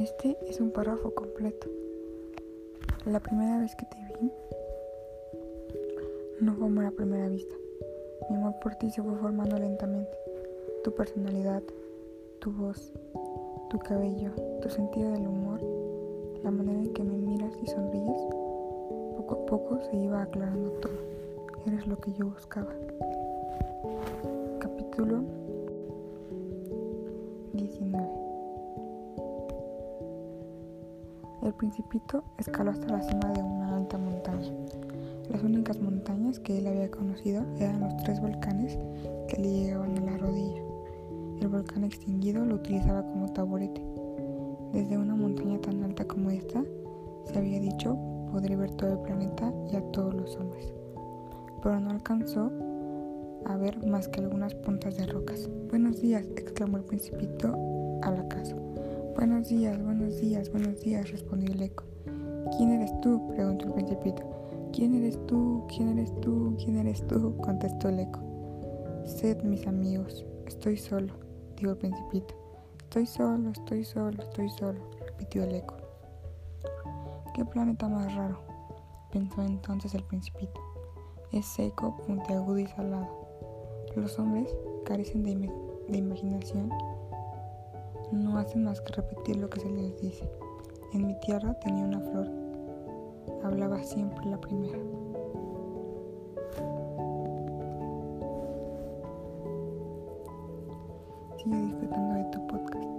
Este es un párrafo completo. La primera vez que te vi no fue como la primera vista. Mi amor por ti se fue formando lentamente. Tu personalidad, tu voz, tu cabello, tu sentido del humor, la manera en que me miras y sonríes, poco a poco se iba aclarando todo. Eres lo que yo buscaba. Capítulo 19 El principito escaló hasta la cima de una alta montaña. Las únicas montañas que él había conocido eran los tres volcanes que le llegaban a la rodilla. El volcán extinguido lo utilizaba como taburete. Desde una montaña tan alta como esta, se había dicho, podría ver todo el planeta y a todos los hombres. Pero no alcanzó a ver más que algunas puntas de rocas. Buenos días, exclamó el principito al acaso. Buenos días, buenos días, buenos días, respondió el eco. ¿Quién eres tú? preguntó el principito. ¿Quién eres tú? ¿Quién eres tú? ¿Quién eres tú? contestó el eco. Sed mis amigos, estoy solo, dijo el principito. Estoy solo, estoy solo, estoy solo, repitió el eco. ¿Qué planeta más raro? pensó entonces el principito. Es seco, puntiagudo y salado. Los hombres carecen de, de imaginación no hacen más que repetir lo que se les dice. En mi tierra tenía una flor, hablaba siempre la primera. Sigue disfrutando de tu podcast.